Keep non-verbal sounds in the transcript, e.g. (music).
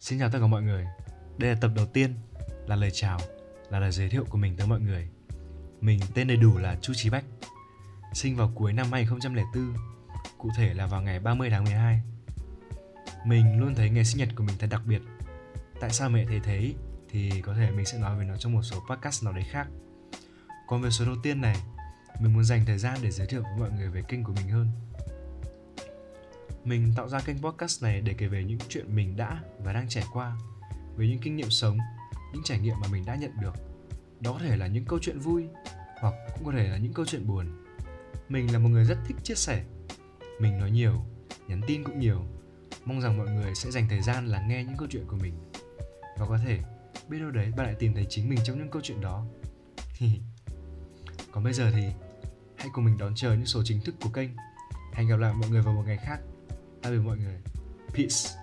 Xin chào tất cả mọi người. Đây là tập đầu tiên, là lời chào, là lời giới thiệu của mình tới mọi người. Mình tên đầy đủ là Chu Trí Bách. Sinh vào cuối năm 2004, cụ thể là vào ngày 30 tháng 12. Mình luôn thấy ngày sinh nhật của mình thật đặc biệt. Tại sao mẹ thấy thế thì có thể mình sẽ nói về nó trong một số podcast nào đấy khác. Còn về số đầu tiên này, mình muốn dành thời gian để giới thiệu với mọi người về kênh của mình hơn. Mình tạo ra kênh podcast này để kể về những chuyện mình đã và đang trải qua, về những kinh nghiệm sống, những trải nghiệm mà mình đã nhận được. Đó có thể là những câu chuyện vui hoặc cũng có thể là những câu chuyện buồn. Mình là một người rất thích chia sẻ. Mình nói nhiều, nhắn tin cũng nhiều. Mong rằng mọi người sẽ dành thời gian lắng nghe những câu chuyện của mình. Và có thể biết đâu đấy bạn lại tìm thấy chính mình trong những câu chuyện đó. (laughs) Còn bây giờ thì hãy cùng mình đón chờ những số chính thức của kênh. Hẹn gặp lại mọi người vào một ngày khác. Tạm biệt mọi người. Peace.